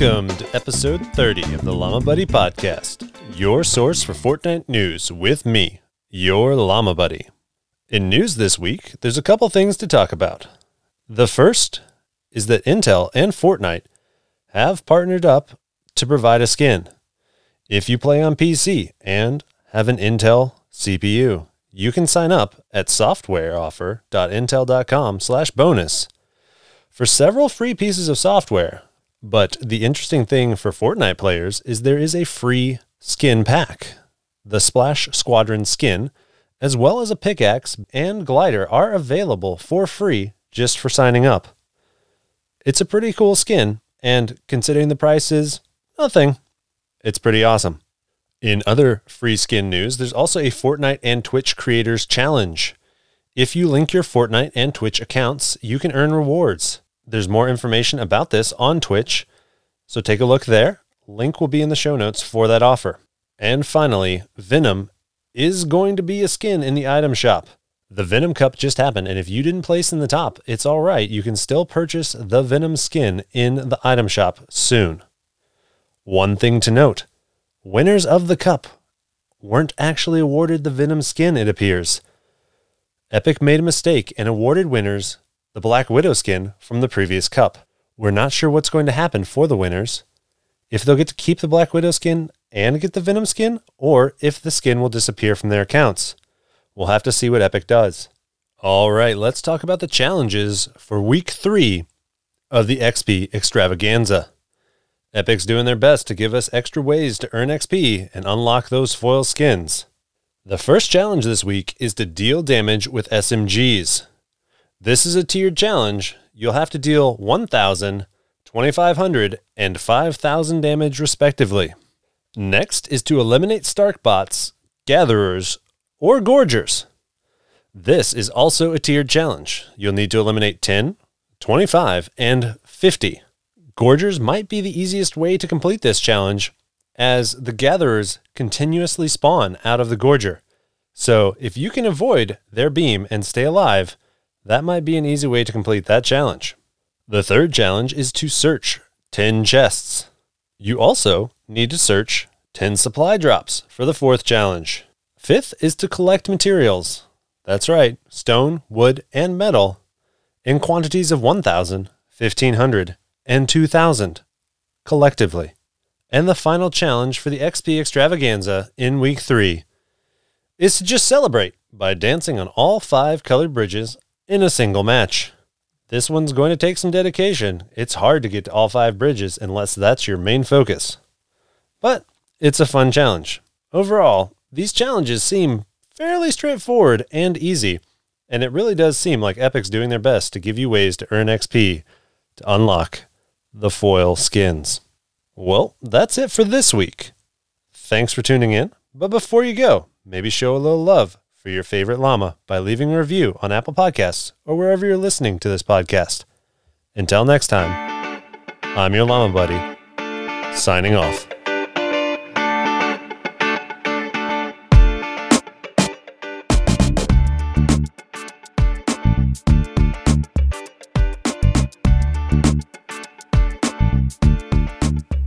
Welcome to episode 30 of the Llama Buddy Podcast, your source for Fortnite news with me, your Llama Buddy. In news this week, there's a couple things to talk about. The first is that Intel and Fortnite have partnered up to provide a skin. If you play on PC and have an Intel CPU, you can sign up at softwareoffer.intel.com slash bonus for several free pieces of software. But the interesting thing for Fortnite players is there is a free skin pack. The Splash Squadron skin, as well as a pickaxe and glider, are available for free just for signing up. It's a pretty cool skin, and considering the price is nothing, it's pretty awesome. In other free skin news, there's also a Fortnite and Twitch Creators Challenge. If you link your Fortnite and Twitch accounts, you can earn rewards. There's more information about this on Twitch, so take a look there. Link will be in the show notes for that offer. And finally, Venom is going to be a skin in the item shop. The Venom Cup just happened, and if you didn't place in the top, it's all right. You can still purchase the Venom skin in the item shop soon. One thing to note winners of the cup weren't actually awarded the Venom skin, it appears. Epic made a mistake and awarded winners the Black Widow skin from the previous cup. We're not sure what's going to happen for the winners, if they'll get to keep the Black Widow skin and get the Venom skin, or if the skin will disappear from their accounts. We'll have to see what Epic does. All right, let's talk about the challenges for week three of the XP extravaganza. Epic's doing their best to give us extra ways to earn XP and unlock those foil skins. The first challenge this week is to deal damage with SMGs. This is a tiered challenge. You'll have to deal 1,000, 2,500, and 5,000 damage respectively. Next is to eliminate Stark bots, gatherers, or gorgers. This is also a tiered challenge. You'll need to eliminate 10, 25, and 50. Gorgers might be the easiest way to complete this challenge, as the gatherers continuously spawn out of the gorger. So if you can avoid their beam and stay alive, that might be an easy way to complete that challenge. The third challenge is to search 10 chests. You also need to search 10 supply drops for the fourth challenge. Fifth is to collect materials. That's right, stone, wood, and metal in quantities of 1,000, 1,500, and 2,000 collectively. And the final challenge for the XP extravaganza in week three is to just celebrate by dancing on all five colored bridges in a single match. This one's going to take some dedication. It's hard to get to all five bridges unless that's your main focus. But it's a fun challenge. Overall, these challenges seem fairly straightforward and easy, and it really does seem like Epic's doing their best to give you ways to earn XP to unlock the foil skins. Well, that's it for this week. Thanks for tuning in, but before you go, maybe show a little love for your favorite llama by leaving a review on Apple Podcasts or wherever you're listening to this podcast. Until next time, I'm your llama buddy, signing off.